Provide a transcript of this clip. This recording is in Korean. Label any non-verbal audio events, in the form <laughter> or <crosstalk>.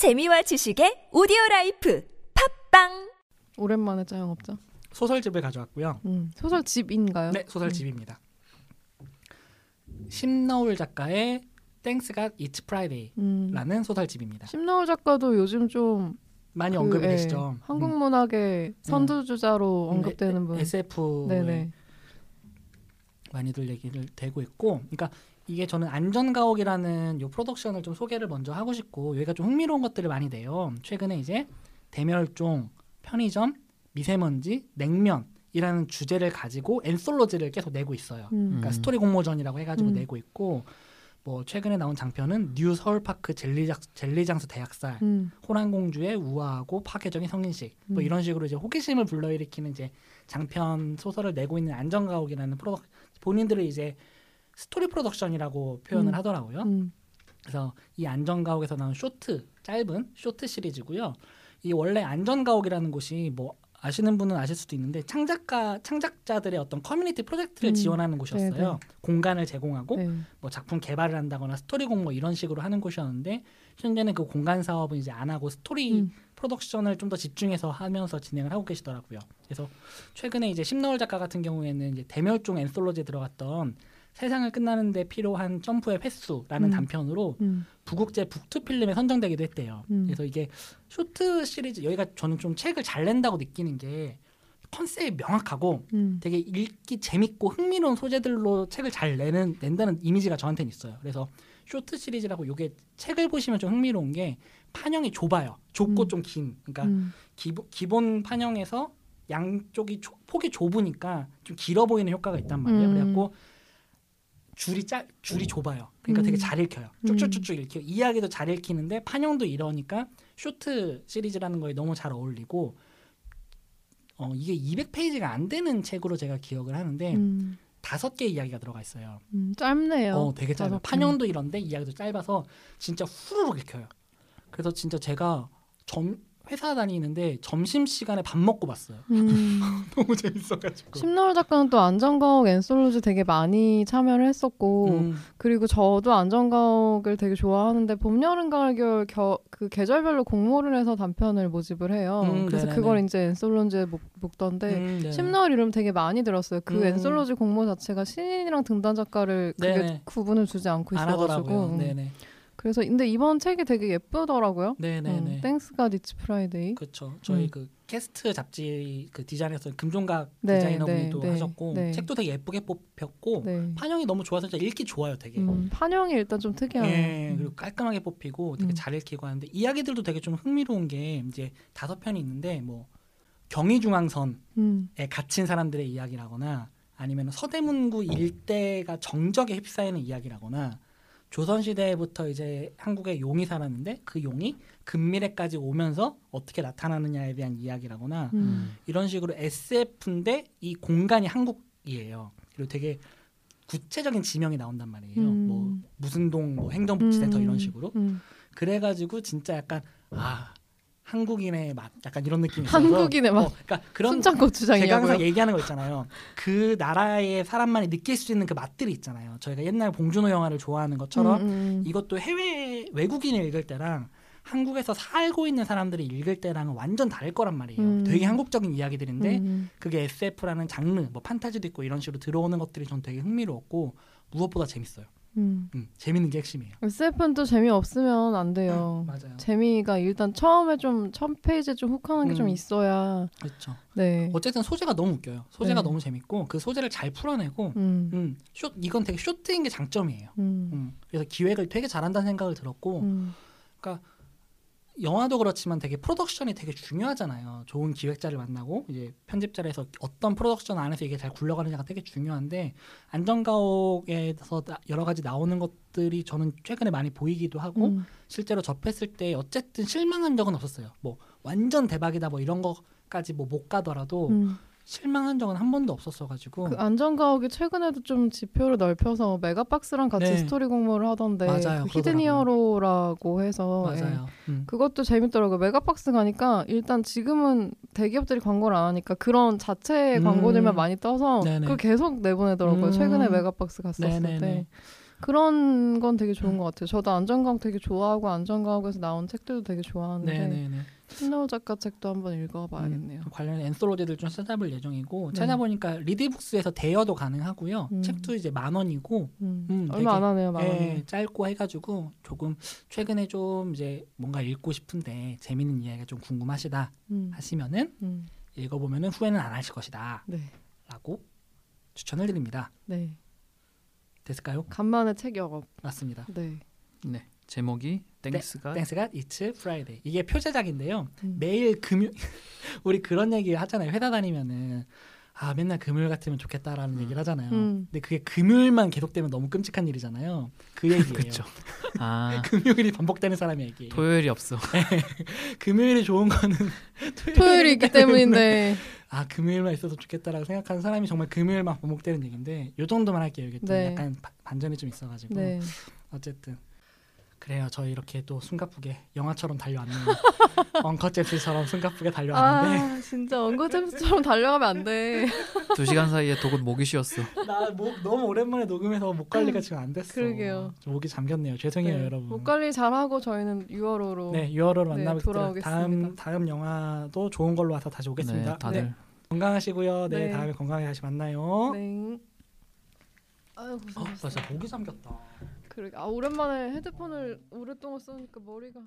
재미와 지식의 오디오 life 팟빵 오랜만에 자영업자. 소설집을 가져왔고요. 음, 소설집인가요? 네, 소설집입니다. 심너울 작가의 Thanks God It's Friday라는 음. 소설집입니다. 심너울 작가도 요즘 좀 많이 그, 언급이 예, 되시죠. 한국 문학의 선두주자로 음, 언급되는 에- 분. SF 에 네네. 많이들 얘기를 되고 있고, 그러니까 이게 저는 안전가옥이라는 요 프로덕션을 좀 소개를 먼저 하고 싶고 여기가 좀 흥미로운 것들을 많이 내요. 최근에 이제 대멸종, 편의점, 미세먼지, 냉면 이라는 주제를 가지고 엔솔로지를 계속 내고 있어요. 음. 그러니까 스토리 공모전이라고 해가지고 음. 내고 있고 뭐 최근에 나온 장편은 뉴 서울파크 젤리장, 젤리장수 대학살, 음. 호랑공주의 우아하고 파괴적인 성인식 뭐 음. 이런 식으로 이제 호기심을 불러일으키는 이제 장편 소설을 내고 있는 안전가옥이라는 프로 본인들을 이제 스토리 프로덕션이라고 표현을 음. 하더라고요. 음. 그래서 이 안전가옥에서 나온 short 짧은 short 시리즈고요. 이 원래 안전가옥이라는 곳이 뭐 아시는 분은 아실 수도 있는데 창작가 창작자들의 어떤 커뮤니티 프로젝트를 음. 지원하는 곳이었어요. 네네. 공간을 제공하고 네. 뭐 작품 개발을 한다거나 스토리 공모 이런 식으로 하는 곳이었는데 현재는 그 공간 사업은 이제 안 하고 스토리 음. 프로덕션을 좀 더 집중해서 하면서 진행을 하고 계시더라고요. 그래서 최근에 이제 심너울 작가 같은 경우에는 이제 대멸종 엔솔로지에 들어갔던 세상을 끝내는 데 필요한 점프의 횟수라는 음. 단편으로 음. 부국제 Book to Film에 선정되기도 했대요. 음. 그래서 이게 short 시리즈 여기가 저는 좀 책을 잘 낸다고 느끼는 게 컨셉이 명확하고 음. 되게 읽기 재밌고 흥미로운 소재들로 책을 잘 내는 낸다는 이미지가 저한테는 있어요. 그래서 short 시리즈라고 요게 책을 보시면 좀 흥미로운 게 판형이 좁아요. 좁고 음. 좀 긴. 그러니까 음. 기본, 기본 판형에서 양쪽이 조- 폭이 좁으니까 좀 길어 보이는 효과가 있단 말이에요. 음. 그래갖고 줄이 짧 줄이 좁아요. 그러니까 음. 되게 잘 읽혀요. 음. 쭉쭉쭉쭉 읽히고 이야기도 잘 읽히는데 판형도 이러니까 쇼트 시리즈라는 거에 너무 잘 어울리고 어 이게 200페이지가 안 되는 책으로 제가 기억을 하는데 음. 다섯 개 이야기가 들어가 있어요. 음. 짧네요. 어, 되게 짧아요. 다섯 판형도 이런데 이야기도 짧아서 진짜 후루룩 읽혀요. 그래서 진짜 제가 점 회사 다니는데 점심 시간에 밥 먹고 봤어요. 음. <laughs> 너무 재밌어가지고. 심나울 작가는 또 안전가옥 엔솔로지 되게 많이 참여를 했었고 음, 그리고 저도 안전가옥을 되게 좋아하는데 봄, 여름, 가을, 겨울 겨, 그 계절별로 공모를 해서 단편을 모집을 해요. 음, 그래서 네네네. 그걸 이제 엔솔로지에 목, 묶던데 음, 네. 심나을 이름 되게 많이 들었어요. 그 음. 엔솔로지 공모 자체가 신인이랑 등단 작가를 그게 네네. 구분을 두지 않고 안 있어가지고. 음. 그래서 근데 이번 책이 되게 예쁘더라고요. 네네네. 음, Thanks God It's Friday. 그렇죠. 저희 음. 그 캐스트 잡지 그 디자인에서 금종각 네, 디자이너분도 네, 네, 하셨고 네. 책도 되게 예쁘게 뽑혔고 네. 판형이 너무 좋아서 진짜 읽기 좋아요, 되게. 음, 판형이 일단 좀 특이하네요. 예, 음. 그리고 깔끔하게 뽑히고 되게 음. 잘 읽히고 하는데 이야기들도 되게 좀 흥미로운 게 이제 다섯 편이 있는데 뭐 경의중앙선에 음, 갇힌 사람들의 이야기라거나 아니면 서대문구 일대가 정적에 휩싸이는 이야기라거나 조선시대부터 이제 한국에 용이 살았는데 그 용이 근미래까지 오면서 어떻게 나타나느냐에 대한 이야기라거나 음. 이런 식으로 SF인데 이 공간이 한국이에요. 그리고 되게 구체적인 지명이 나온단 말이에요. 음. 뭐 무슨 동, 뭐 행정복지센터 음, 이런 식으로. 음. 그래가지고 진짜 약간 아 한국인의 맛, 약간 이런 느낌이 있어서. 한국인의 맛. 어, 그러니까 그런 순창 제가 고추장이라고요. 항상 얘기하는 거 있잖아요. 그 나라의 사람만이 느낄 수 있는 그 맛들이 있잖아요. 저희가 옛날 봉준호 영화를 좋아하는 것처럼 음, 음, 이것도 해외 외국인이 읽을 때랑 한국에서 살고 있는 사람들이 읽을 때랑은 완전 다를 거란 말이에요. 음. 되게 한국적인 이야기들인데 음, 그게 SF라는 장르, 뭐 판타지도 있고 이런 식으로 들어오는 것들이 전 되게 흥미로웠고 무엇보다 재밌어요. 음. 음, 재밌는 게 핵심이에요. SF는 또 재미 없으면 안 돼요. 맞아요. 재미가 일단 처음에 좀첫 페이지에 좀 훅하는 게좀 음. 있어야 그렇죠. 네. 어쨌든 소재가 너무 웃겨요. 소재가 네. 너무 재밌고 그 소재를 잘 풀어내고 음. 음, 쇼 이건 되게 short인 게 장점이에요. 음. 음, 그래서 기획을 되게 잘한다는 생각을 들었고 음. 영화도 그렇지만 되게 프로덕션이 되게 중요하잖아요. 좋은 기획자를 만나고 이제 편집자를 해서 어떤 프로덕션 안에서 이게 잘 굴러가느냐가 되게 중요한데 안전가옥에서 나- 여러 가지 나오는 것들이 저는 최근에 많이 보이기도 하고 음. 실제로 접했을 때 어쨌든 실망한 적은 없었어요. 뭐 완전 대박이다 뭐 이런 거까지 뭐 못 가더라도 음. 실망한 적은 한 번도 없었어가지고 그 안전가옥이 최근에도 좀 지표를 넓혀서 메가박스랑 같이 네. 스토리 공모를 하던데 맞아요. 그 hidden hero라고 해서 예. 맞아요. 음. 그것도 재밌더라고요. 메가박스 가니까 일단 지금은 대기업들이 광고를 안 하니까 그런 자체 음. 광고들만 많이 떠서. 그걸 계속 내보내더라고요. 음. 최근에 메가박스 갔었을 네네네. 때. 그런 건 되게 좋은 것 같아요. 저도 안전가옥 되게 좋아하고 안전가옥에서 나온 책들도 되게 좋아하는데 네네네. 신노 작가 책도 한번 읽어봐야겠네요. 음, 관련 엔솔로지들 좀 찾아볼 예정이고 네. 찾아보니까 리디북스에서 대여도 가능하고요. 음. 책도 이제 만 원이고 음, 음, 얼마 안 하네요, 만 예, 원이. 짧고 해가지고 조금 최근에 좀 이제 뭔가 읽고 싶은데 재밌는 이야기가 좀 궁금하시다 음, 하시면은 음, 읽어보면은 후회는 안 하실 것이다라고 네, 추천을 드립니다. 네. 됐을까요? 간만에 책 영업. 맞습니다. 네. 네. 제목이 Thanks God Thanks God It's Friday. 이게 표제작인데요. 음. 매일 금요 <laughs> 우리 그런 얘기 하잖아요. 회사 다니면은 아 맨날 금요일 같으면 좋겠다라는 얘기를 하잖아요. 음. 근데 그게 금요일만 계속되면 너무 끔찍한 일이잖아요. 그 <laughs> 얘기예요. 그렇죠. 아 <laughs> 금요일이 반복되는 사람의 얘기. 토요일이 없어. <laughs> 금요일이 좋은 거는 토요일이 있기 때문인데. 아 금요일만 있어도 좋겠다라고 생각하는 사람이 정말 금요일만 반복되는 얘기인데 요 정도만 할게요. 이게 좀 네. 약간 바- 반전이 좀 있어가지고 네. 어쨌든 그래요. 저희 이렇게 또 숨가쁘게 영화처럼 달려왔네요. <laughs> 엉커잽스처럼 숨가쁘게 달려왔는데 아 진짜 언거잼스처럼 달려가면 안 돼. <laughs> 두 시간 사이에 독은 목이 쉬었어. 나 목 너무 오랜만에 녹음해서 목 관리가 지금 안 됐어. 그러게요. 좀 목이 잠겼네요. 죄송해요, 네. 여러분. 목 관리 잘하고 저희는 6월호로. 네, 6월호로 네, 만나뵙겠습니다. 돌아오겠습니다. 다음 다음 영화도 좋은 걸로 와서 다시 오겠습니다. 네, 다들 네. 건강하시고요. 네, 네. 다음에 건강하게 다시 만나요. 네. 아유 어. 나 진짜 목이 잠겼다. 그러게. 아 오랜만에 헤드폰을 오랫동안 쓰니까 머리가.